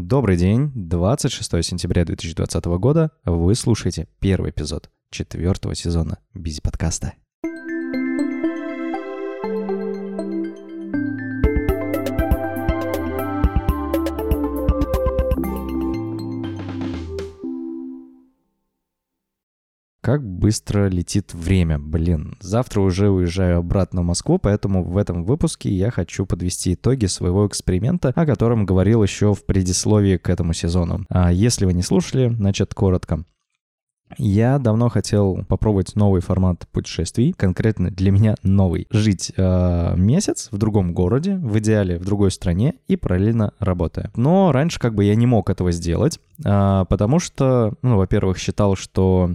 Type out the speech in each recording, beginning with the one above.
Добрый день, 26 сентября 2020 года. Вы слушаете первый эпизод четвертого сезона Бизи подкаста. Как быстро летит время, блин. Завтра уже уезжаю обратно в Москву, поэтому в этом выпуске я хочу подвести итоги своего эксперимента, о котором говорил еще в предисловии к этому сезону. А если вы не слушали, значит коротко. Я давно хотел попробовать новый формат путешествий, конкретно для меня новый. Жить э, месяц в другом городе, в идеале в другой стране и параллельно работая. Но раньше как бы я не мог этого сделать, э, потому что, ну, во-первых, считал, что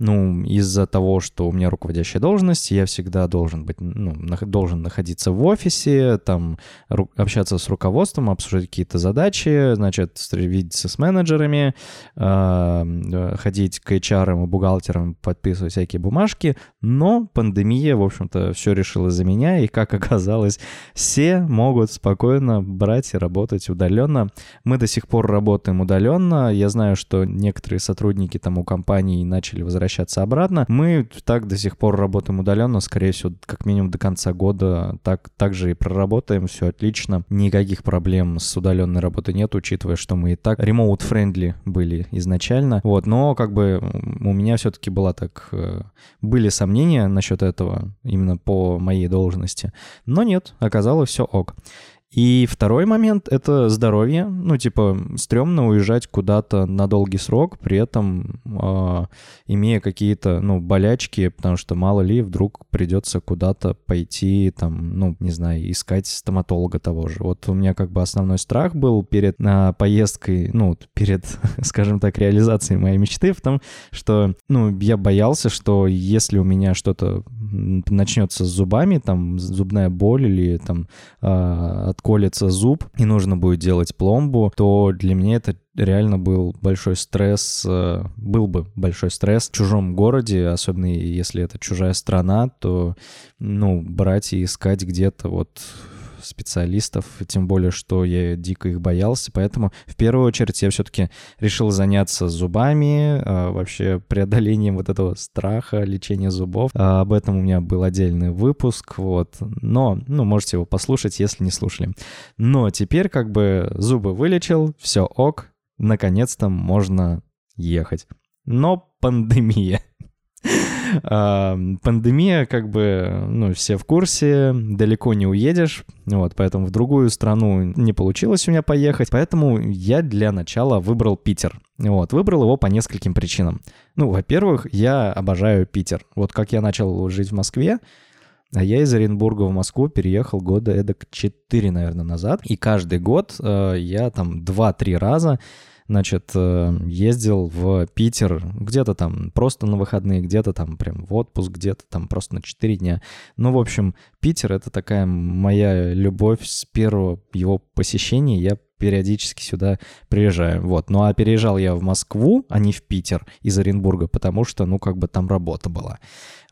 ну, из-за того, что у меня руководящая должность, я всегда должен быть, ну, должен находиться в офисе, там, общаться с руководством, обсуждать какие-то задачи, значит, видеться с менеджерами, э, ходить к HR и бухгалтерам, подписывать всякие бумажки, но пандемия, в общем-то, все решила за меня, и, как оказалось, все могут спокойно брать и работать удаленно. Мы до сих пор работаем удаленно, я знаю, что некоторые сотрудники там у компаний начали возвращаться возвращаться обратно. Мы так до сих пор работаем удаленно, скорее всего, как минимум до конца года так, так же и проработаем, все отлично. Никаких проблем с удаленной работой нет, учитывая, что мы и так remote-friendly были изначально. Вот, но как бы у меня все-таки была так... Э, были сомнения насчет этого именно по моей должности. Но нет, оказалось все ок. И второй момент — это здоровье. Ну, типа, стрёмно уезжать куда-то на долгий срок, при этом э, имея какие-то, ну, болячки, потому что мало ли вдруг придется куда-то пойти, там, ну, не знаю, искать стоматолога того же. Вот у меня как бы основной страх был перед э, поездкой, ну, перед, скажем так, реализацией моей мечты в том, что, ну, я боялся, что если у меня что-то начнется с зубами, там, зубная боль или там э, отколется зуб и нужно будет делать пломбу, то для меня это реально был большой стресс, э, был бы большой стресс в чужом городе, особенно если это чужая страна, то, ну, брать и искать где-то вот специалистов, тем более, что я дико их боялся, поэтому в первую очередь я все-таки решил заняться зубами, а, вообще преодолением вот этого страха, лечения зубов. А, об этом у меня был отдельный выпуск, вот, но, ну, можете его послушать, если не слушали. Но теперь как бы зубы вылечил, все ок, наконец-то можно ехать. Но пандемия. Пандемия, как бы, ну, все в курсе, далеко не уедешь, вот, поэтому в другую страну не получилось у меня поехать, поэтому я для начала выбрал Питер. Вот, выбрал его по нескольким причинам. Ну, во-первых, я обожаю Питер. Вот как я начал жить в Москве, а я из Оренбурга в Москву переехал года эдак 4, наверное, назад. И каждый год э, я там 2-3 раза значит, э, ездил в Питер где-то там просто на выходные, где-то там прям в отпуск, где-то там просто на 4 дня. Ну, в общем, Питер — это такая моя любовь с первого его посещения. Я периодически сюда приезжаю. Вот. Ну а переезжал я в Москву, а не в Питер из Оренбурга, потому что, ну, как бы там работа была.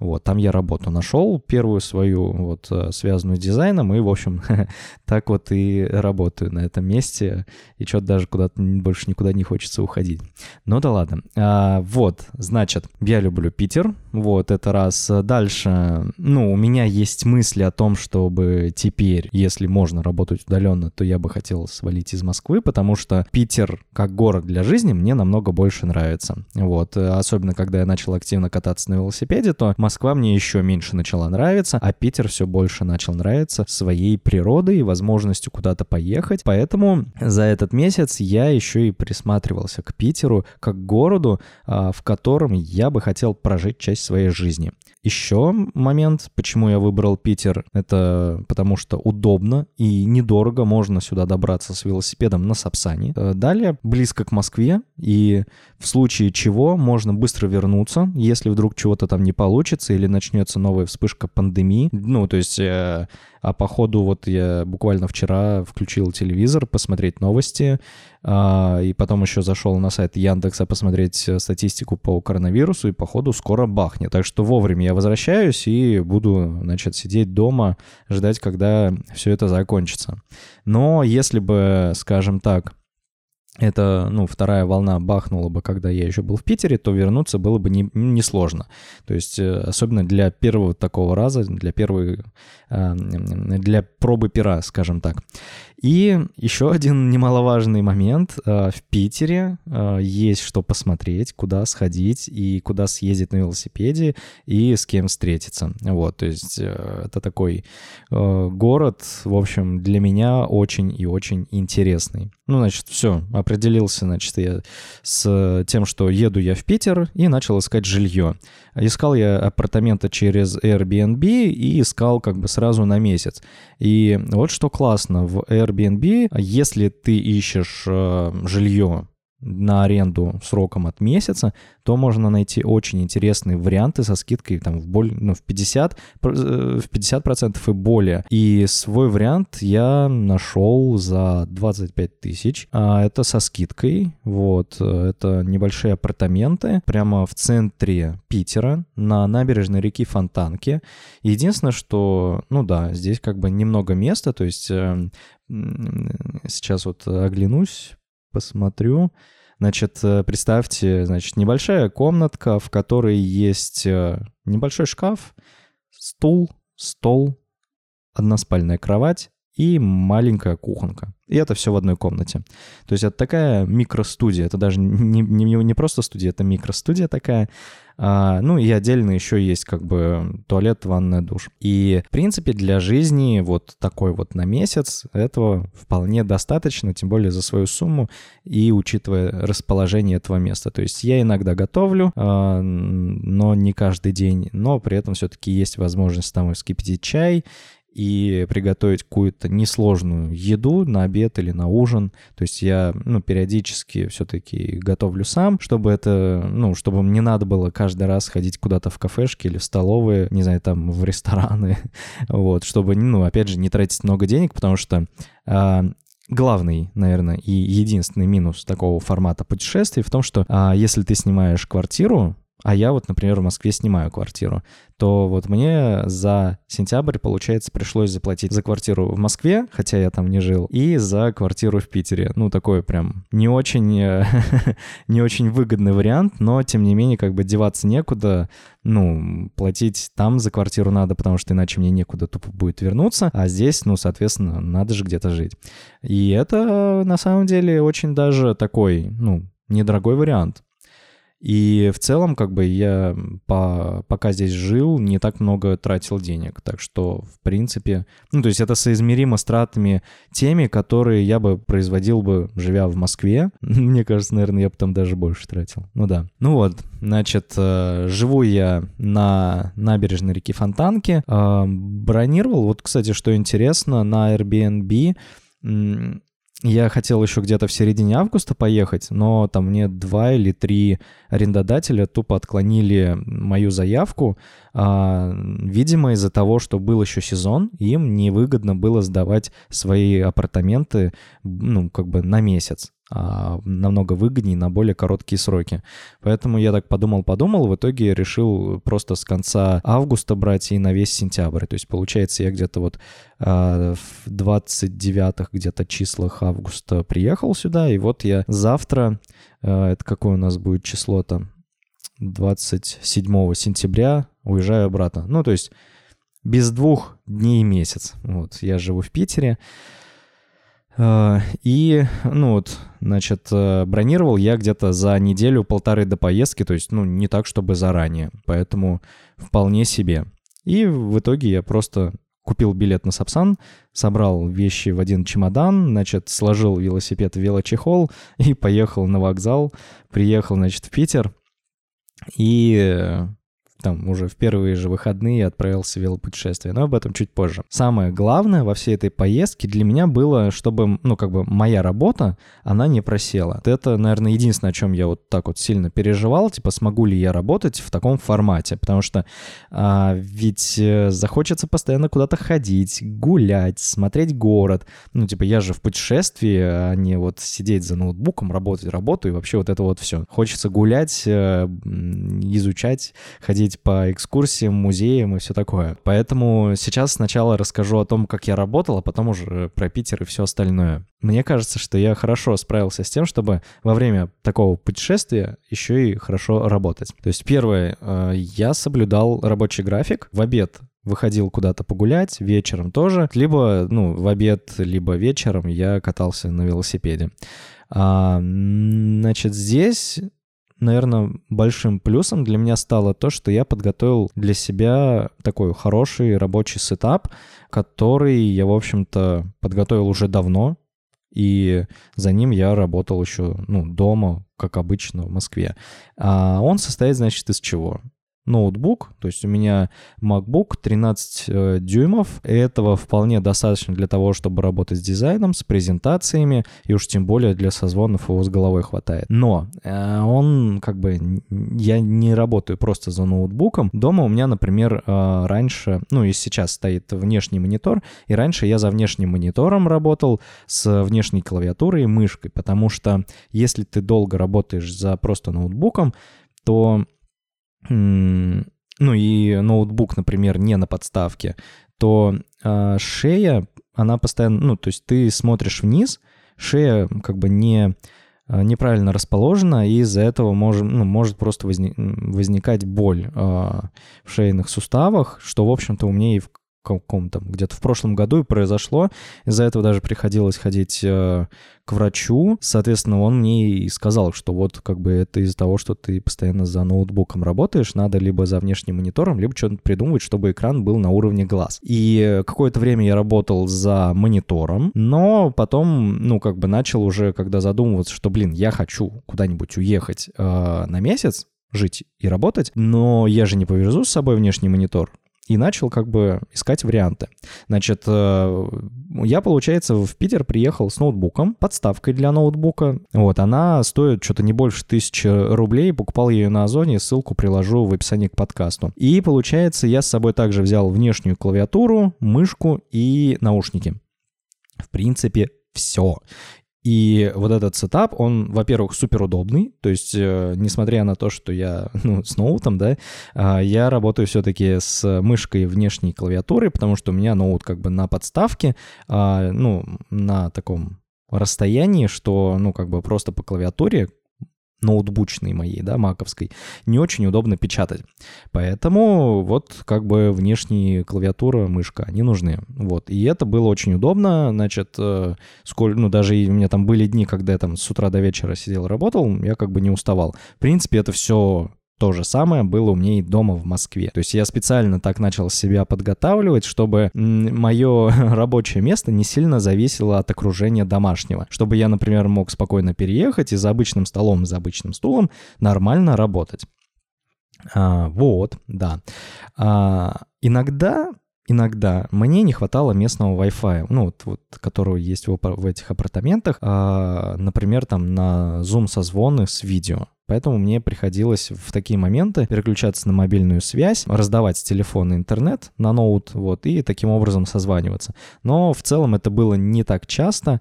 Вот, там я работу нашел, первую свою, вот, э, связанную с дизайном, и, в общем, так вот и работаю на этом месте, и что-то даже куда-то больше никуда не хочется уходить. Ну да ладно. А, вот, значит, я люблю Питер, вот, это раз. Дальше, ну, у меня есть мысли о том, чтобы теперь, если можно работать удаленно, то я бы хотел свалить из Москвы, потому что Питер как город для жизни мне намного больше нравится. Вот, особенно когда я начал активно кататься на велосипеде, то Москва мне еще меньше начала нравиться, а Питер все больше начал нравиться своей природой и возможностью куда-то поехать. Поэтому за этот месяц я еще и присматривался к Питеру как городу, а, в котором я бы хотел прожить часть своей жизни. Еще момент, почему я выбрал Питер, это потому что удобно и недорого, можно сюда добраться с велосипедом на Сапсане. Э, далее, близко к Москве, и в случае чего можно быстро вернуться, если вдруг чего-то там не получится или начнется новая вспышка пандемии. Ну, то есть э, а по ходу вот я буквально вчера включил телевизор посмотреть новости, и потом еще зашел на сайт Яндекса посмотреть э, статистику по коронавирусу, и по ходу скоро бахнет. Так что вовремя я возвращаюсь и буду, значит, сидеть дома, ждать, когда все это закончится. Но если бы, скажем так, это, ну, вторая волна бахнула бы, когда я еще был в Питере, то вернуться было бы несложно. Не, не то есть, э, особенно для первого такого раза, для первой, а, для пробы пера, скажем так. И еще один немаловажный момент. Э, в Питере э, есть что посмотреть, куда сходить и куда съездить на велосипеде и с кем встретиться. Вот, то есть э, это такой город, в общем, для меня очень и очень интересный. Ну, значит, все, определился, значит, я с тем, что еду я в Питер и начал искать жилье. Искал я апартаменты через Airbnb и искал как бы сразу на месяц. И вот что классно в Airbnb, если ты ищешь э, жилье на аренду сроком от месяца, то можно найти очень интересные варианты со скидкой там, в, боль, ну, в 50%, э, в 50% и более. И свой вариант я нашел за 25 тысяч. А это со скидкой. Вот. Это небольшие апартаменты прямо в центре Питера на набережной реки Фонтанки. Единственное, что, ну да, здесь как бы немного места, то есть э, сейчас вот оглянусь, посмотрю. Значит, э, представьте, значит, небольшая комнатка, в которой есть э, небольшой шкаф, стул, стол, односпальная кровать и маленькая кухонка. И это все в одной комнате. То есть это такая микростудия. Это даже не, не, не просто студия, это микростудия такая. А, ну и отдельно еще есть как бы туалет, ванная, душ. И в принципе для жизни вот такой вот на месяц этого вполне достаточно, тем более за свою сумму и учитывая расположение этого места. То есть я иногда готовлю, а, но не каждый день, но при этом все-таки есть возможность там вскипятить чай и приготовить какую-то несложную еду на обед или на ужин. То есть я, ну, периодически все-таки готовлю сам, чтобы это, ну, чтобы мне надо было каждый раз ходить куда-то в кафешки или в столовые, не знаю, там, в рестораны, вот, чтобы, ну, опять же, не тратить много денег, потому что а, главный, наверное, и единственный минус такого формата путешествий в том, что а, если ты снимаешь квартиру, а я вот, например, в Москве снимаю квартиру, то вот мне за сентябрь, получается, пришлось заплатить за квартиру в Москве, хотя я там не жил, и за квартиру в Питере. Ну, такой прям не очень, не очень выгодный вариант, но, тем не менее, как бы деваться некуда, ну, платить там за квартиру надо, потому что иначе мне некуда тупо будет вернуться, а здесь, ну, соответственно, надо же где-то жить. И это, на самом деле, очень даже такой, ну, недорогой вариант. И в целом, как бы я по, пока здесь жил, не так много тратил денег. Так что, в принципе, ну, то есть это соизмеримо с тратами теми, которые я бы производил бы, живя в Москве. Мне кажется, наверное, я бы там даже больше тратил. Ну да. Ну вот, значит, э, живу я на набережной реки Фонтанки. Э, бронировал, вот, кстати, что интересно, на Airbnb я хотел еще где-то в середине августа поехать, но там мне два или три арендодателя тупо отклонили мою заявку, а, видимо, из-за того, что был еще сезон, им невыгодно было сдавать свои апартаменты, ну, как бы на месяц намного выгоднее на более короткие сроки. Поэтому я так подумал-подумал, в итоге решил просто с конца августа брать и на весь сентябрь. То есть, получается, я где-то вот а, в 29-х где-то числах августа приехал сюда, и вот я завтра, а, это какое у нас будет число там, 27 сентября уезжаю обратно. Ну, то есть без двух дней месяц. Вот, я живу в Питере. А, и, ну вот, значит, э, бронировал я где-то за неделю-полторы до поездки, то есть, ну, не так, чтобы заранее, поэтому вполне себе. И в итоге я просто купил билет на Сапсан, собрал вещи в один чемодан, значит, сложил велосипед в велочехол и поехал на вокзал, приехал, значит, в Питер. И э, там уже в первые же выходные отправился в велопутешествие, но об этом чуть позже. Самое главное во всей этой поездке для меня было, чтобы, ну, как бы моя работа, она не просела. Это, наверное, единственное, о чем я вот так вот сильно переживал, типа, смогу ли я работать в таком формате, потому что а, ведь э, захочется постоянно куда-то ходить, гулять, смотреть город. Ну, типа, я же в путешествии, а не вот сидеть за ноутбуком, работать работу и вообще вот это вот все. Хочется гулять, э, изучать, ходить ходить по экскурсиям, музеям и все такое. Поэтому сейчас сначала расскажу о том, как я работал, а потом уже про Питер и все остальное. Мне кажется, что я хорошо справился с тем, чтобы во время такого путешествия еще и хорошо работать. То есть первое, э, я соблюдал рабочий график. В обед выходил куда-то погулять, вечером тоже. Либо, ну, в обед, либо вечером я катался на велосипеде. А, значит, здесь наверное, большим плюсом для меня стало то, что я подготовил для себя такой хороший рабочий сетап, который я, в общем-то, подготовил уже давно, и за ним я работал еще, ну, дома, как обычно, в Москве. А он состоит, значит, из чего? Ноутбук, то есть у меня MacBook 13 э, дюймов, и этого вполне достаточно для того, чтобы работать с дизайном, с презентациями, и уж тем более для созвонов его с головой хватает. Но э, он как бы, я не работаю просто за ноутбуком. Дома у меня, например, э, раньше, ну и сейчас стоит внешний монитор, и раньше я за внешним монитором работал с внешней клавиатурой и мышкой, потому что если ты долго работаешь за просто ноутбуком, то ну и ноутбук, например, не на подставке, то э, шея, она постоянно, ну, то есть ты смотришь вниз, шея как бы не а, неправильно расположена, и из-за этого может, ну, может просто возник, возникать боль э, в шейных суставах, что, в общем-то, у меня и в каком-то где-то в прошлом году и произошло. Из-за этого даже приходилось ходить э, к врачу. Соответственно, он мне и сказал, что вот как бы это из-за того, что ты постоянно за ноутбуком работаешь, надо либо за внешним монитором, либо что-то придумывать, чтобы экран был на уровне глаз. И какое-то время я работал за монитором, но потом, ну, как бы начал уже, когда задумываться, что, блин, я хочу куда-нибудь уехать э, на месяц, жить и работать, но я же не повезу с собой внешний монитор и начал как бы искать варианты. Значит, э, я, получается, в Питер приехал с ноутбуком, подставкой для ноутбука. Вот, она стоит что-то не больше тысячи рублей, покупал ее на Озоне, ссылку приложу в описании к подкасту. И, получается, я с собой также взял внешнюю клавиатуру, мышку и наушники. В принципе, все. И вот этот сетап, он, во-первых, супер удобный, то есть, э, несмотря на то, что я, ну, с ноутом, да, э, я работаю все-таки с мышкой внешней клавиатуры, потому что у меня ноут как бы на подставке, э, ну, на таком расстоянии, что, ну, как бы просто по клавиатуре ноутбучной моей, да, маковской, не очень удобно печатать. Поэтому вот как бы внешняя клавиатура, мышка, они нужны. Вот. И это было очень удобно. Значит, э, сколь, ну даже у меня там были дни, когда я там с утра до вечера сидел работал, я как бы не уставал. В принципе, это все то же самое было у меня и дома в Москве. То есть я специально так начал себя подготавливать, чтобы мое рабочее место не сильно зависело от окружения домашнего. Чтобы я, например, мог спокойно переехать и за обычным столом, за обычным стулом нормально работать. А, вот, да. А, иногда иногда мне не хватало местного Wi-Fi, ну, вот, вот которого есть в, в этих апартаментах, а, например, там на Zoom созвоны с видео. Поэтому мне приходилось в такие моменты переключаться на мобильную связь, раздавать с телефона интернет на ноут, вот, и таким образом созваниваться. Но в целом это было не так часто,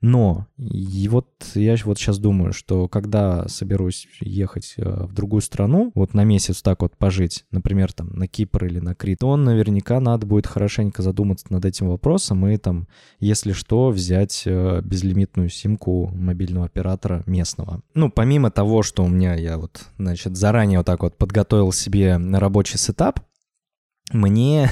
но и вот я вот сейчас думаю, что когда соберусь ехать э, в другую страну, вот на месяц так вот пожить, например, там на Кипр или на Крит, то наверняка надо будет хорошенько задуматься над этим вопросом и там, если что, взять э, безлимитную симку мобильного оператора местного. Ну, помимо того, что у меня я вот, значит, заранее вот так вот подготовил себе рабочий сетап, мне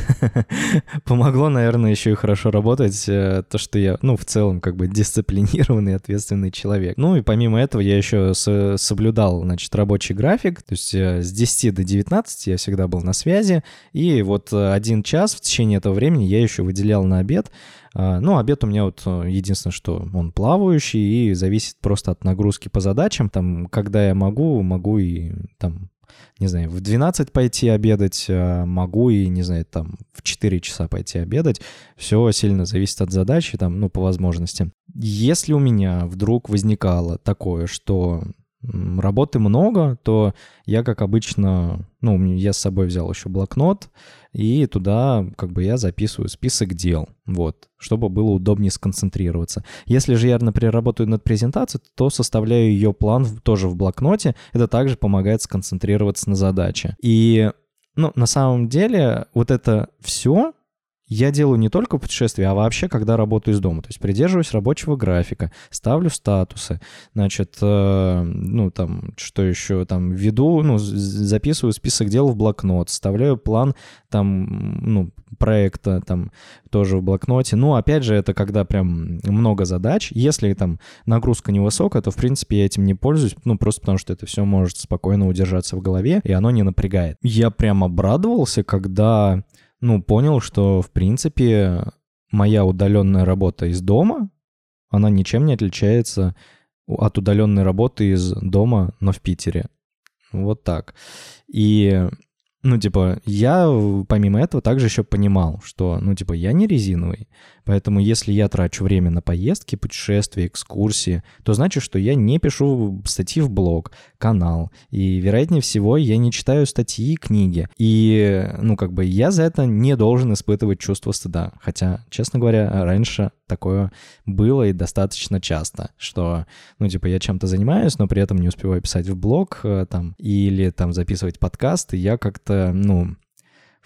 помогло, наверное, еще и хорошо работать э, то, что я, ну, в целом, как бы дисциплинированный, ответственный человек. Ну, и помимо этого я еще соблюдал, значит, рабочий график, то есть э, с 10 до 19 я всегда был на связи, и вот э, один час в течение этого времени я еще выделял на обед, ну, обед у меня вот единственное, что он плавающий и зависит просто от нагрузки по задачам. Там, когда я могу, могу и там не знаю, в 12 пойти обедать, а могу и, не знаю, там в 4 часа пойти обедать. Все сильно зависит от задачи, там, ну, по возможности. Если у меня вдруг возникало такое, что работы много, то я, как обычно, ну, я с собой взял еще блокнот, и туда как бы я записываю список дел, вот, чтобы было удобнее сконцентрироваться. Если же я, например, работаю над презентацией, то составляю ее план тоже в блокноте, это также помогает сконцентрироваться на задаче. И ну, на самом деле, вот это все я делаю не только путешествия, а вообще, когда работаю из дома. То есть придерживаюсь рабочего графика, ставлю статусы, значит, э, ну, там, что еще, там, веду, ну, записываю список дел в блокнот, вставляю план, там, ну, проекта, там, тоже в блокноте. Ну, опять же, это когда прям много задач. Если там нагрузка невысокая, то, в принципе, я этим не пользуюсь, ну, просто потому что это все может спокойно удержаться в голове, и оно не напрягает. Я прям обрадовался, когда ну, понял, что, в принципе, моя удаленная работа из дома, она ничем не отличается от удаленной работы из дома, но в Питере. Вот так. И ну, типа, я помимо этого также еще понимал, что, ну, типа, я не резиновый, поэтому если я трачу время на поездки, путешествия, экскурсии, то значит, что я не пишу статьи в блог, канал, и, вероятнее всего, я не читаю статьи и книги, и, ну, как бы, я за это не должен испытывать чувство стыда, хотя, честно говоря, раньше такое было и достаточно часто, что, ну, типа, я чем-то занимаюсь, но при этом не успеваю писать в блог, э, там, или там записывать подкасты, я как-то, ну,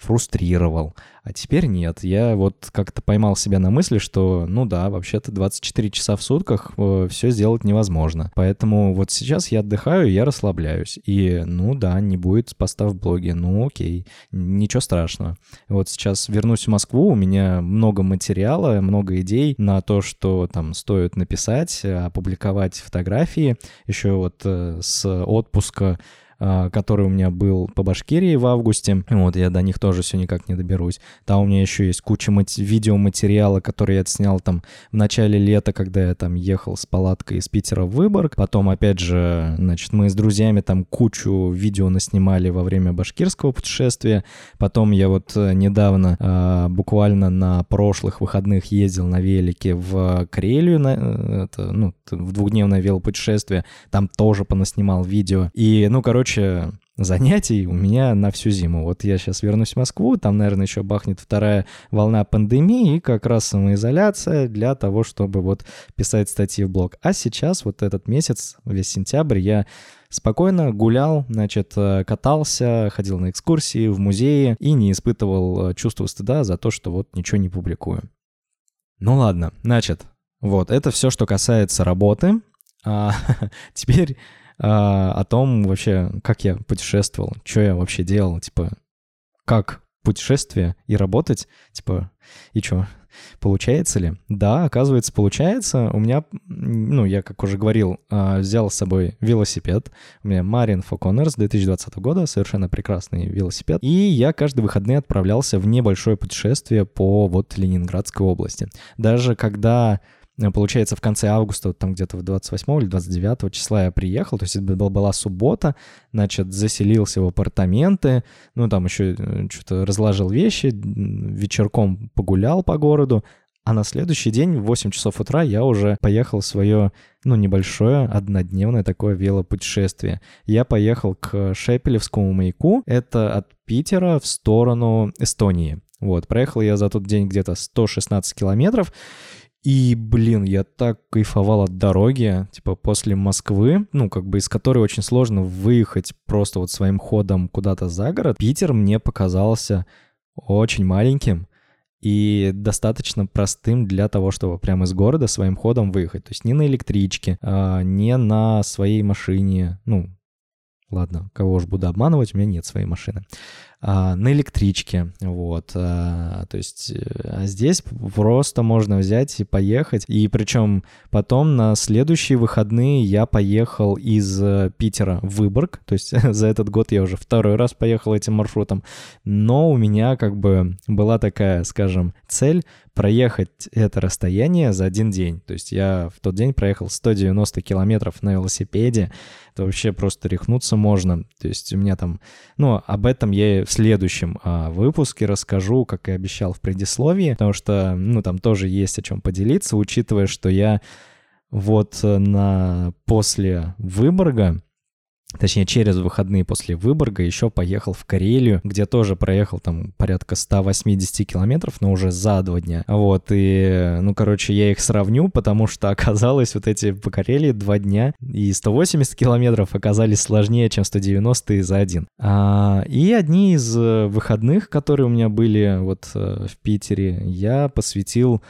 фрустрировал. А теперь нет. Я вот как-то поймал себя на мысли, что, ну да, вообще-то 24 часа в сутках э, все сделать невозможно. Поэтому вот сейчас я отдыхаю, я расслабляюсь. И, ну да, не будет поста в блоге. Ну окей, ничего страшного. Вот сейчас вернусь в Москву, у меня много материала, много идей на то, что там стоит написать, опубликовать фотографии. Еще вот э, с отпуска который у меня был по Башкирии в августе. Вот, я до них тоже все никак не доберусь. Там у меня еще есть куча мат- видеоматериала, который я отснял там в начале лета, когда я там ехал с палаткой из Питера в Выборг. Потом, опять же, значит, мы с друзьями там кучу видео наснимали во время башкирского путешествия. Потом я вот э, недавно, э, буквально на прошлых выходных ездил на велике в Карелию, на, э, это, ну, в двухдневное велопутешествие. Там тоже понаснимал видео. И, ну, короче, короче, занятий у меня на всю зиму. Вот я сейчас вернусь в Москву, там, наверное, еще бахнет вторая волна пандемии, и как раз самоизоляция для того, чтобы вот писать статьи в блог. А сейчас вот этот месяц, весь сентябрь, я спокойно гулял, значит, э, катался, ходил на экскурсии, в музеи и не испытывал э, чувства стыда за то, что вот ничего не публикую. Ну ладно, значит, вот, это все, что касается работы. А, теперь о том вообще, как я путешествовал, что я вообще делал, типа, как путешествие и работать, типа, и что, получается ли? Да, оказывается, получается. У меня, ну, я, как уже говорил, а, взял с собой велосипед. У меня Марин Фоконер с 2020 года, совершенно прекрасный велосипед. И я каждые выходные отправлялся в небольшое путешествие по вот Ленинградской области. Даже когда получается, в конце августа, там где-то в 28 или 29 числа я приехал, то есть это была суббота, значит, заселился в апартаменты, ну, там еще э, что-то разложил вещи, вечерком погулял по городу, а на следующий день в 8 часов утра я уже поехал в свое, ну, небольшое однодневное такое велопутешествие. Я поехал к Шепелевскому маяку, это от Питера в сторону Эстонии. Вот, проехал я за тот день где-то 116 километров, и, блин, я так кайфовал от дороги, типа, после Москвы, ну, как бы из которой очень сложно выехать просто вот своим ходом куда-то за город. Питер мне показался очень маленьким и достаточно простым для того, чтобы прямо из города своим ходом выехать. То есть не на электричке, а не на своей машине, ну, ладно, кого уж буду обманывать, у меня нет своей машины на электричке, вот, а, то есть э, а здесь просто можно взять и поехать, и причем потом на следующие выходные я поехал из э, Питера в Выборг, то есть за этот год я уже второй раз поехал этим маршрутом, но у меня как бы была такая, скажем, цель проехать это расстояние за один день. То есть я в тот день проехал 190 километров на велосипеде. Это вообще просто рехнуться можно. То есть у меня там... Ну, об этом я в следующем а, выпуске расскажу, как и обещал в предисловии, потому что, ну, там тоже есть о чем поделиться, учитывая, что я вот на после Выборга точнее, через выходные после Выборга еще поехал в Карелию, где тоже проехал там порядка 180 километров, но уже за два дня. Вот, и, ну, короче, я их сравню, потому что оказалось вот эти по Карелии два дня, и 180 километров оказались сложнее, чем 190 за один. А, и одни из э, выходных, которые у меня были вот э, в Питере, я посвятил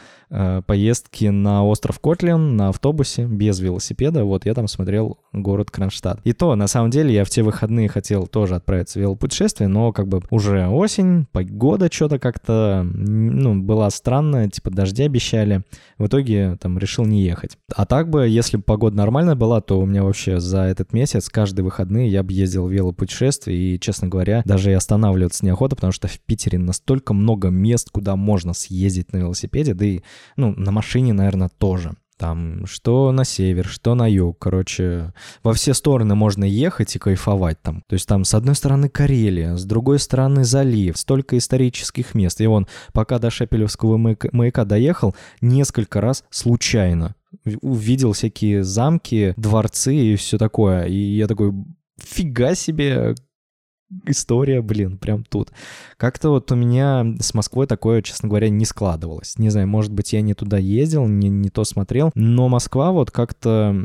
поездки на остров Котлин на автобусе без велосипеда. Вот я там смотрел город Кронштадт. И то, на самом деле, я в те выходные хотел тоже отправиться в велопутешествие, но как бы уже осень, погода что-то как-то, ну, была странная, типа дожди обещали. В итоге там решил не ехать. А так бы, если бы погода нормальная была, то у меня вообще за этот месяц каждые выходные я бы ездил в велопутешествие, и, честно говоря, даже и останавливаться неохота, потому что в Питере настолько много мест, куда можно съездить на велосипеде, да и ну, на машине, наверное, тоже. Там что на север, что на юг. Короче, во все стороны можно ехать и кайфовать там. То есть там с одной стороны Карелия, с другой стороны залив, столько исторических мест. И он, пока до Шепелевского маяка, доехал, несколько раз случайно увидел всякие замки, дворцы и все такое. И я такой, фига себе, история, блин, прям тут. Как-то вот у меня с Москвой такое, честно говоря, не складывалось. Не знаю, может быть, я не туда ездил, не, не то смотрел, но Москва вот как-то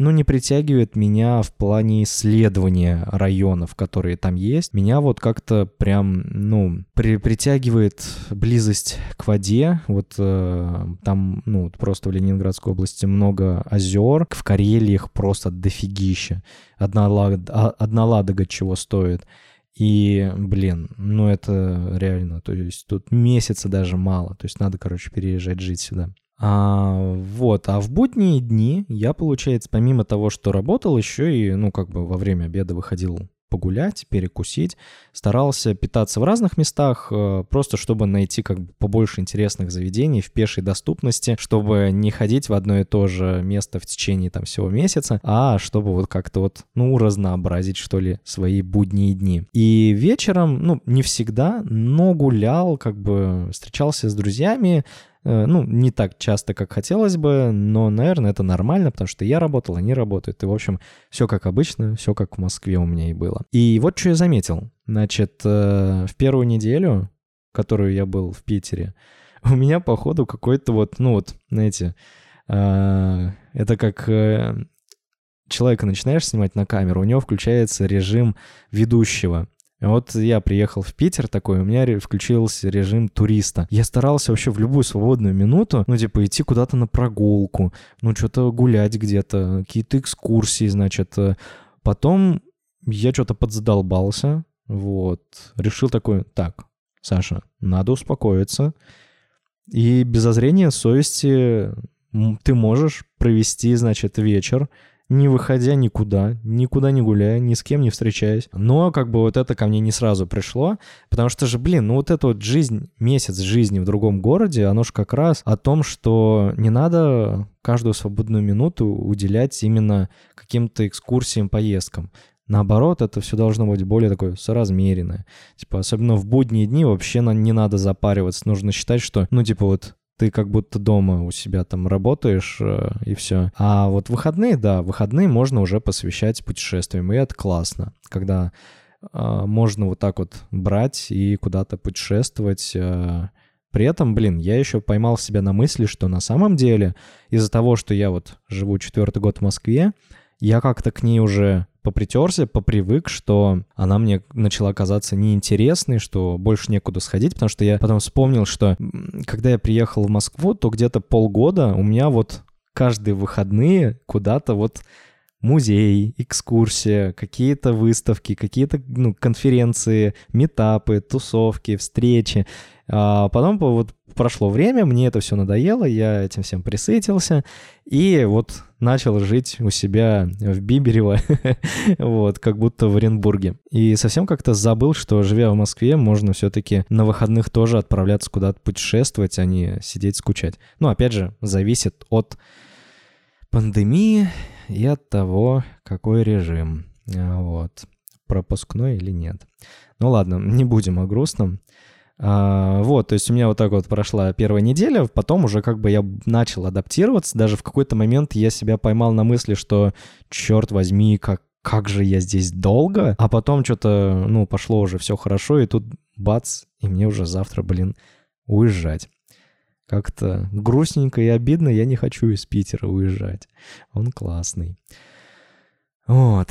ну, не притягивает меня в плане исследования районов, которые там есть. Меня вот как-то прям, ну, при, притягивает близость к воде. Вот э, там, ну, просто в Ленинградской области много озер. В Карелии их просто дофигища. Одна, лад, а, одна ладога чего стоит. И, блин, ну это реально, то есть тут месяца даже мало, то есть надо, короче, переезжать жить сюда. А, вот, а в будние дни я, получается, помимо того, что работал, еще и, ну, как бы во время обеда выходил погулять, перекусить, старался питаться в разных местах, э, просто чтобы найти как бы побольше интересных заведений в пешей доступности, чтобы не ходить в одно и то же место в течение там всего месяца, а чтобы вот как-то вот, ну, разнообразить, что ли, свои будние дни. И вечером, ну, не всегда, но гулял, как бы встречался с друзьями, ну, не так часто, как хотелось бы, но, наверное, это нормально, потому что я работал, они работают. И, в общем, все как обычно, все как в Москве у меня и было. И вот что я заметил. Значит, э, в первую неделю, которую я был в Питере, у меня, походу, какой-то вот, ну вот, знаете, э, это как человека начинаешь снимать на камеру, у него включается режим ведущего. Вот я приехал в Питер такой, у меня включился режим туриста. Я старался вообще в любую свободную минуту, ну, типа, идти куда-то на прогулку, ну, что-то гулять где-то, какие-то экскурсии, значит. Потом я что-то подзадолбался, вот. Решил такой, так, Саша, надо успокоиться. И без озрения совести ты можешь провести, значит, вечер не выходя никуда, никуда не гуляя, ни с кем не встречаясь. Но как бы вот это ко мне не сразу пришло, потому что же, блин, ну вот эта вот жизнь, месяц жизни в другом городе, оно же как раз о том, что не надо каждую свободную минуту уделять именно каким-то экскурсиям, поездкам. Наоборот, это все должно быть более такое соразмеренное. Типа, особенно в будние дни вообще не надо запариваться. Нужно считать, что, ну, типа, вот ты как будто дома у себя там работаешь э, и все. А вот выходные, да, выходные можно уже посвящать путешествиям, и это классно, когда э, можно вот так вот брать и куда-то путешествовать. Э. При этом, блин, я еще поймал себя на мысли, что на самом деле из-за того, что я вот живу четвертый год в Москве, я как-то к ней уже попритерся, попривык, что она мне начала казаться неинтересной, что больше некуда сходить, потому что я потом вспомнил, что когда я приехал в Москву, то где-то полгода у меня вот каждые выходные куда-то вот музей, экскурсия, какие-то выставки, какие-то ну, конференции, метапы, тусовки, встречи. А потом вот прошло время, мне это все надоело, я этим всем присытился, и вот начал жить у себя в Биберево, вот, как будто в Оренбурге. И совсем как-то забыл, что, живя в Москве, можно все-таки на выходных тоже отправляться куда-то путешествовать, а не сидеть скучать. Ну, опять же, зависит от пандемии и от того, какой режим, вот, пропускной или нет. Ну ладно, не будем о грустном. А, вот, то есть у меня вот так вот прошла первая неделя, потом уже как бы я начал адаптироваться, даже в какой-то момент я себя поймал на мысли, что, черт возьми, как как же я здесь долго, а потом что-то, ну, пошло уже все хорошо, и тут бац, и мне уже завтра, блин, уезжать. Как-то грустненько и обидно, я не хочу из Питера уезжать. Он классный. Вот.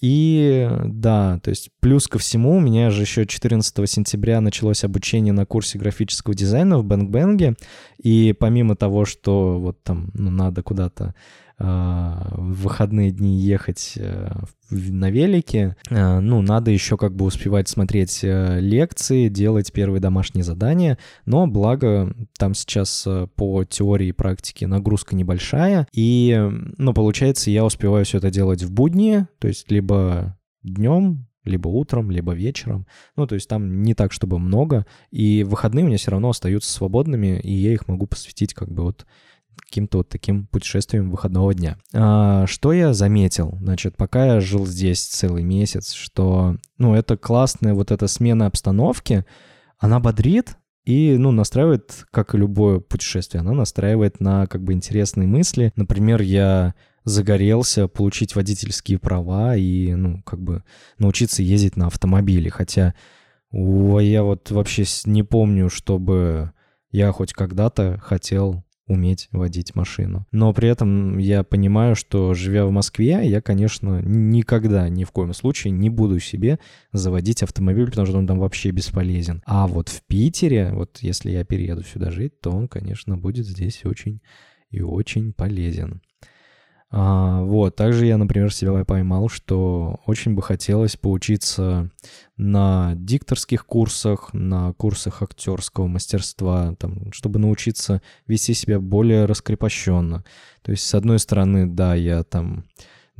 И да, то есть плюс ко всему, у меня же еще 14 сентября началось обучение на курсе графического дизайна в Bang Bang е. И помимо того, что вот там ну, надо куда-то в выходные дни ехать э, на велике, а, ну, надо еще как бы успевать смотреть э, лекции, делать первые домашние задания, но благо там сейчас э, по теории и практике нагрузка небольшая, и, ну, получается, я успеваю все это делать в будни, то есть либо днем, либо утром, либо вечером. Ну, то есть там не так, чтобы много. И выходные у меня все равно остаются свободными, и я их могу посвятить как бы вот каким-то вот таким путешествием выходного дня. А, что я заметил? Значит, пока я жил здесь целый месяц, что, ну, это классная вот эта смена обстановки, она бодрит, и, ну, настраивает, как и любое путешествие, она настраивает на как бы интересные мысли. Например, я загорелся получить водительские права и, ну, как бы научиться ездить на автомобиле. Хотя о, я вот вообще не помню, чтобы я хоть когда-то хотел уметь водить машину. Но при этом я понимаю, что живя в Москве, я, конечно, никогда, ни в коем случае не буду себе заводить автомобиль, потому что он там вообще бесполезен. А вот в Питере, вот если я перееду сюда жить, то он, конечно, будет здесь очень и очень полезен. А, вот, также я, например, себя поймал, что очень бы хотелось поучиться на дикторских курсах, на курсах актерского мастерства, там, чтобы научиться вести себя более раскрепощенно. То есть, с одной стороны, да, я там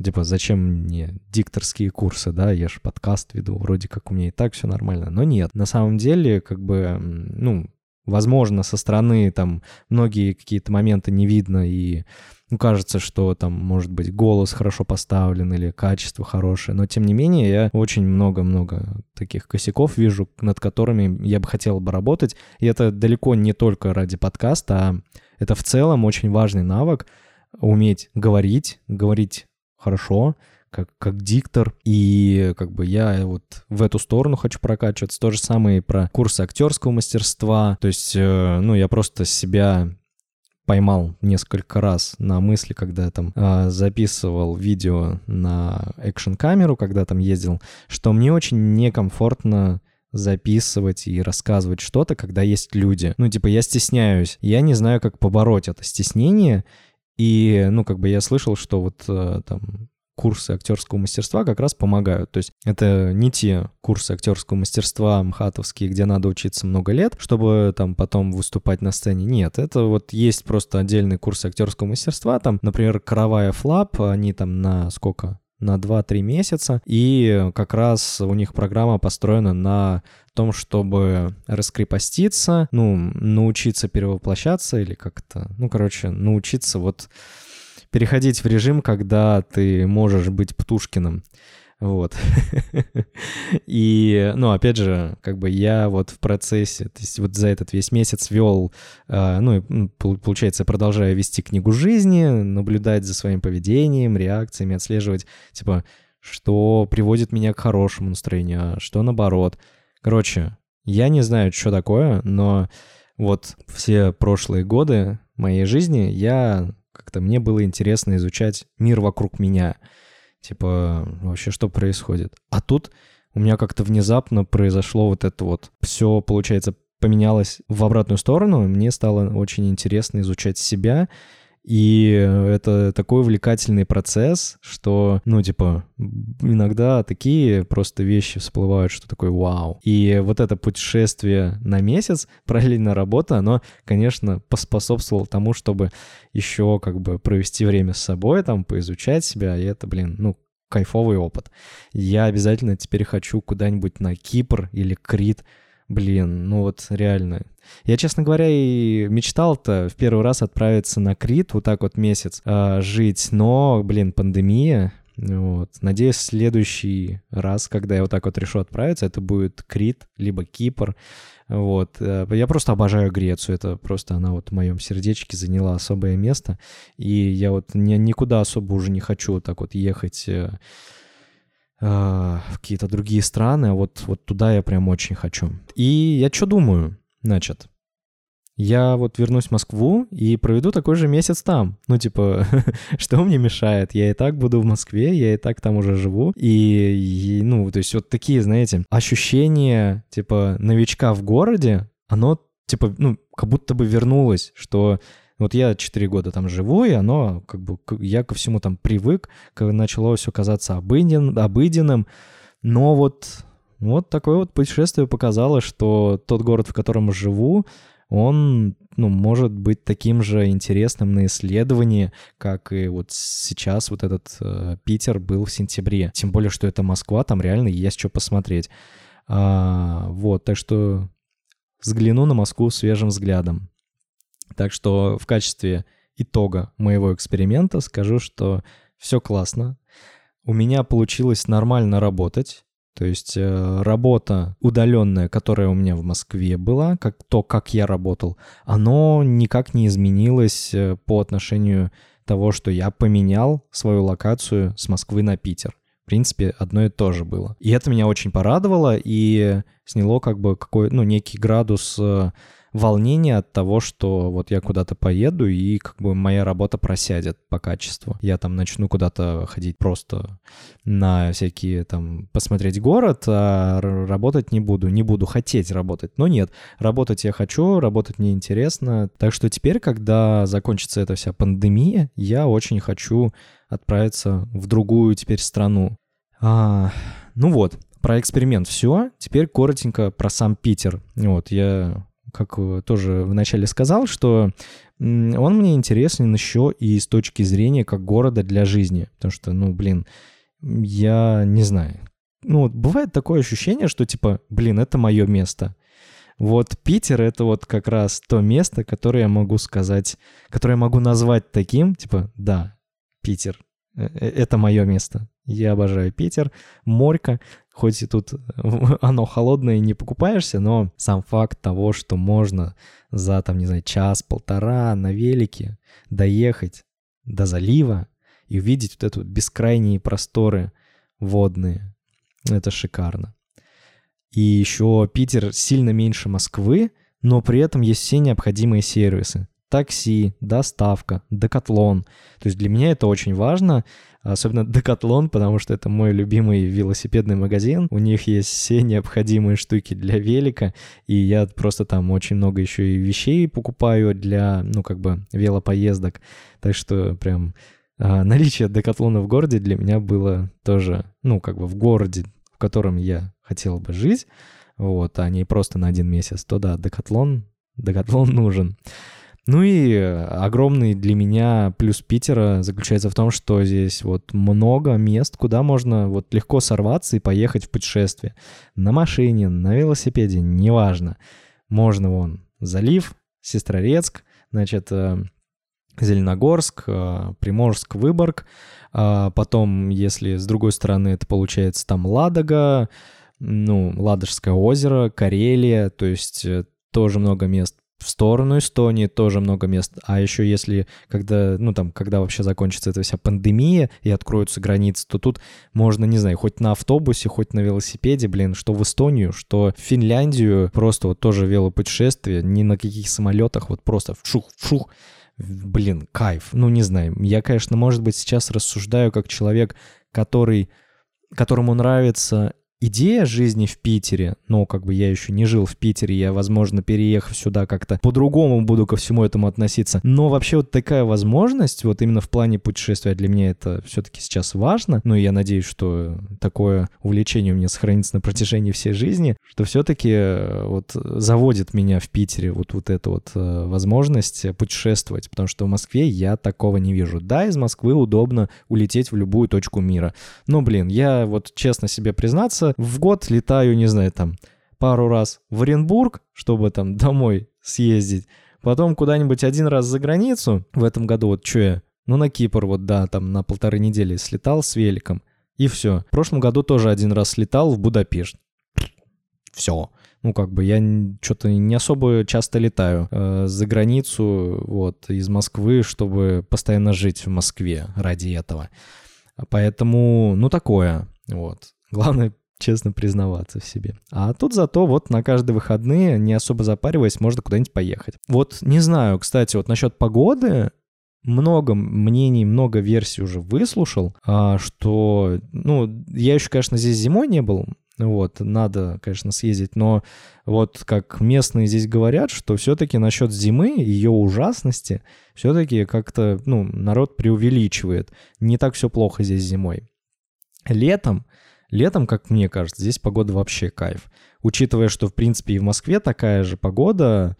типа, зачем мне дикторские курсы, да, я же подкаст веду, вроде как у меня и так все нормально. Но нет, на самом деле, как бы, ну, возможно, со стороны там многие какие-то моменты не видно и ну, кажется, что там, может быть, голос хорошо поставлен или качество хорошее, но тем не менее я очень много-много таких косяков вижу, над которыми я бы хотел бы работать, и это далеко не только ради подкаста, а это в целом очень важный навык уметь говорить, говорить хорошо, как, как диктор, и как бы я вот в эту сторону хочу прокачиваться. То же самое и про курсы актерского мастерства. То есть, э, ну, я просто себя поймал несколько раз на мысли, когда я там э, записывал видео на экшн-камеру, когда там ездил, что мне очень некомфортно записывать и рассказывать что-то, когда есть люди. Ну, типа, я стесняюсь. Я не знаю, как побороть это стеснение. И, ну, как бы я слышал, что вот э, там курсы актерского мастерства как раз помогают. То есть это не те курсы актерского мастерства мхатовские, где надо учиться много лет, чтобы там потом выступать на сцене. Нет, это вот есть просто отдельные курсы актерского мастерства. Там, например, Каравая Флап, они там на сколько? на 2-3 месяца, и как раз у них программа построена на том, чтобы раскрепоститься, ну, научиться перевоплощаться или как-то, ну, короче, научиться вот переходить в режим, когда ты можешь быть Птушкиным. Вот. И, ну, опять же, как бы я вот в процессе, то есть вот за этот весь месяц вел, а, ну, получается, продолжаю вести книгу жизни, наблюдать за своим поведением, реакциями, отслеживать, типа, что приводит меня к хорошему настроению, а что наоборот. Короче, я не знаю, что такое, но вот все прошлые годы моей жизни я как-то мне было интересно изучать мир вокруг меня. Типа, вообще, что происходит. А тут у меня как-то внезапно произошло вот это вот. Все, получается, поменялось в обратную сторону. Мне стало очень интересно изучать себя и это такой увлекательный процесс, что, ну, типа, иногда такие просто вещи всплывают, что такое вау. И вот это путешествие на месяц, параллельно работа, оно, конечно, поспособствовало тому, чтобы еще как бы провести время с собой, там, поизучать себя, и это, блин, ну, кайфовый опыт. Я обязательно теперь хочу куда-нибудь на Кипр или Крит, Блин, ну вот реально. Я, честно говоря, и мечтал-то в первый раз отправиться на Крит, вот так вот месяц э, жить, но, блин, пандемия. Вот. Надеюсь, следующий раз, когда я вот так вот решу отправиться, это будет Крит, либо Кипр. Вот. Э, я просто обожаю Грецию. Это просто она вот в моем сердечке заняла особое место. И я вот ни, никуда особо уже не хочу вот так вот ехать э, в какие-то другие страны, а вот, вот туда я прям очень хочу. И я что думаю? Значит, я вот вернусь в Москву и проведу такой же месяц там. Ну, типа, что мне мешает? Я и так буду в Москве, я и так там уже живу. И, и, ну, то есть вот такие, знаете, ощущения, типа, новичка в городе, оно, типа, ну, как будто бы вернулось, что вот я 4 года там живу, и оно, как бы, я ко всему там привык, начало все казаться обыден, обыденным, но вот, вот такое вот путешествие показало, что тот город, в котором живу, он ну, может быть таким же интересным на исследовании, как и вот сейчас вот этот э, Питер был в сентябре. Тем более, что это Москва, там реально есть что посмотреть. А, вот, так что взгляну на Москву свежим взглядом. Так что в качестве итога моего эксперимента скажу, что все классно. У меня получилось нормально работать. То есть э, работа удаленная, которая у меня в Москве была, как то, как я работал, оно никак не изменилось э, по отношению того, что я поменял свою локацию с Москвы на Питер. В принципе, одно и то же было. И это меня очень порадовало и сняло как бы какой, ну, некий градус э, волнение от того, что вот я куда-то поеду, и как бы моя работа просядет по качеству. Я там начну куда-то ходить просто на всякие там посмотреть город, а работать не буду. Не буду хотеть работать. Но нет, работать я хочу, работать мне интересно. Так что теперь, когда закончится эта вся пандемия, я очень хочу отправиться в другую теперь страну. А, ну вот, про эксперимент все. Теперь коротенько про сам Питер. Вот, я как э, тоже вначале сказал, что он мне интересен еще и с точки зрения как города для жизни. Потому что, ну, блин, я не знаю. Ну, бывает такое ощущение, что типа, блин, это мое место. Вот Питер — это вот как раз то место, которое я могу сказать, которое я могу назвать таким, типа, да, Питер, э, э, это мое место. Я обожаю Питер, морька, хоть и тут оно холодное не покупаешься, но сам факт того, что можно за, там, не знаю, час-полтора на велике доехать до залива и увидеть вот эту бескрайние просторы водные, это шикарно. И еще Питер сильно меньше Москвы, но при этом есть все необходимые сервисы такси, доставка, декатлон. То есть для меня это очень важно, особенно декатлон, потому что это мой любимый велосипедный магазин. У них есть все необходимые штуки для велика, и я просто там очень много еще и вещей покупаю для, ну, как бы велопоездок. Так что прям а, наличие декатлона в городе для меня было тоже, ну, как бы в городе, в котором я хотел бы жить, вот, а не просто на один месяц, то да, декатлон, декатлон нужен. Ну и огромный для меня плюс Питера заключается в том, что здесь вот много мест, куда можно вот легко сорваться и поехать в путешествие. На машине, на велосипеде, неважно. Можно вон залив, Сестрорецк, значит, э, Зеленогорск, э, Приморск, Выборг. А потом, если с другой стороны это получается там Ладога, ну, Ладожское озеро, Карелия, то есть э, тоже много мест в сторону Эстонии тоже много мест. А еще если, когда, ну там, когда вообще закончится эта вся пандемия и откроются границы, то тут можно, не знаю, хоть на автобусе, хоть на велосипеде, блин, что в Эстонию, что в Финляндию, просто вот тоже велопутешествие, ни на каких самолетах, вот просто вшух-вшух, блин, кайф. Ну, не знаю, я, конечно, может быть, сейчас рассуждаю как человек, который которому нравится идея жизни в Питере, но как бы я еще не жил в Питере, я, возможно, переехав сюда как-то по-другому буду ко всему этому относиться. Но вообще вот такая возможность, вот именно в плане путешествия для меня это все-таки сейчас важно. Ну и я надеюсь, что такое увлечение у меня сохранится на протяжении всей жизни, что все-таки э, вот заводит меня в Питере вот, вот эта вот э, возможность путешествовать, потому что в Москве я такого не вижу. Да, из Москвы удобно улететь в любую точку мира. Но, блин, я вот честно себе признаться, месяца в год летаю, не знаю, там, пару раз в Оренбург, чтобы там домой съездить, потом куда-нибудь один раз за границу. В этом году вот что я, ну на Кипр вот, да, там на полторы недели слетал с великом, и все. В прошлом году тоже один раз слетал в Будапешт. Все. Ну, как бы я что-то не особо часто летаю э, за границу, вот, из Москвы, чтобы постоянно жить в Москве ради этого. Поэтому, ну, такое. Вот. Главное честно признаваться в себе. А тут зато вот на каждые выходные, не особо запариваясь, можно куда-нибудь поехать. Вот не знаю, кстати, вот насчет погоды, много мнений, много версий уже выслушал, а, что, ну, я еще, конечно, здесь зимой не был, вот, надо, конечно, съездить, но вот как местные здесь говорят, что все-таки насчет зимы, ее ужасности, все-таки как-то, ну, народ преувеличивает. Не так все плохо здесь зимой. Летом Летом, как мне кажется, здесь погода вообще кайф. Учитывая, что, в принципе, и в Москве такая же погода,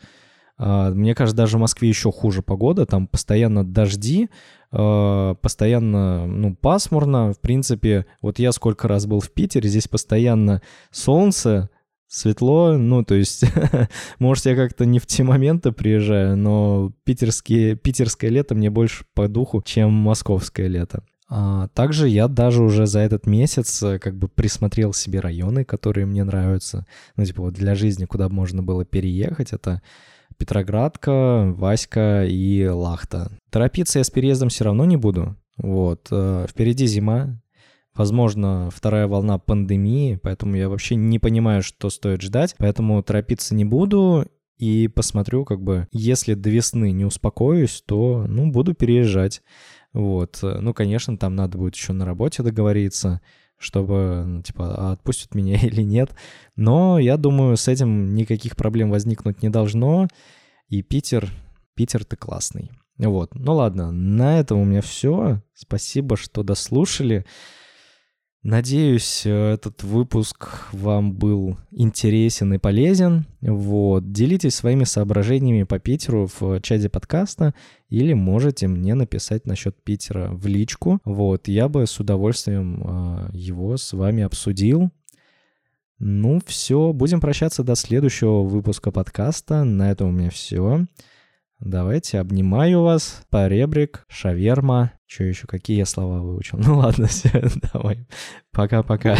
а, мне кажется, даже в Москве еще хуже погода, там постоянно дожди, а, постоянно, ну, пасмурно, в принципе, вот я сколько раз был в Питере, здесь постоянно солнце, светло, ну, то есть, может, я как-то не в те моменты приезжаю, но питерские, питерское лето мне больше по духу, чем московское лето. А, также я даже уже за этот месяц э, как бы присмотрел себе районы, которые мне нравятся. Ну, типа вот для жизни, куда можно было переехать, это Петроградка, Васька и Лахта. Торопиться я с переездом все равно не буду. Вот. Э, впереди зима, возможно, вторая волна пандемии, поэтому я вообще не понимаю, что стоит ждать, поэтому торопиться не буду и посмотрю, как бы, если до весны не успокоюсь, то, ну, буду переезжать. Вот. Ну, конечно, там надо будет еще на работе договориться, чтобы, ну, типа, а отпустят меня или нет. Но я думаю, с этим никаких проблем возникнуть не должно. И Питер, Питер ты классный. Вот. Ну ладно, на этом у меня все. Спасибо, что дослушали. Надеюсь, э, этот выпуск вам был интересен и полезен. Вот. Делитесь своими соображениями по Питеру в чате подкаста или можете мне написать насчет Питера в личку. Вот. Я бы с удовольствием э, его с вами обсудил. Ну, все. Будем прощаться до следующего выпуска подкаста. На этом у меня все. Давайте, обнимаю вас. Поребрик, шаверма. Что еще, какие я слова выучил? Ну ладно, все, давай. Пока-пока.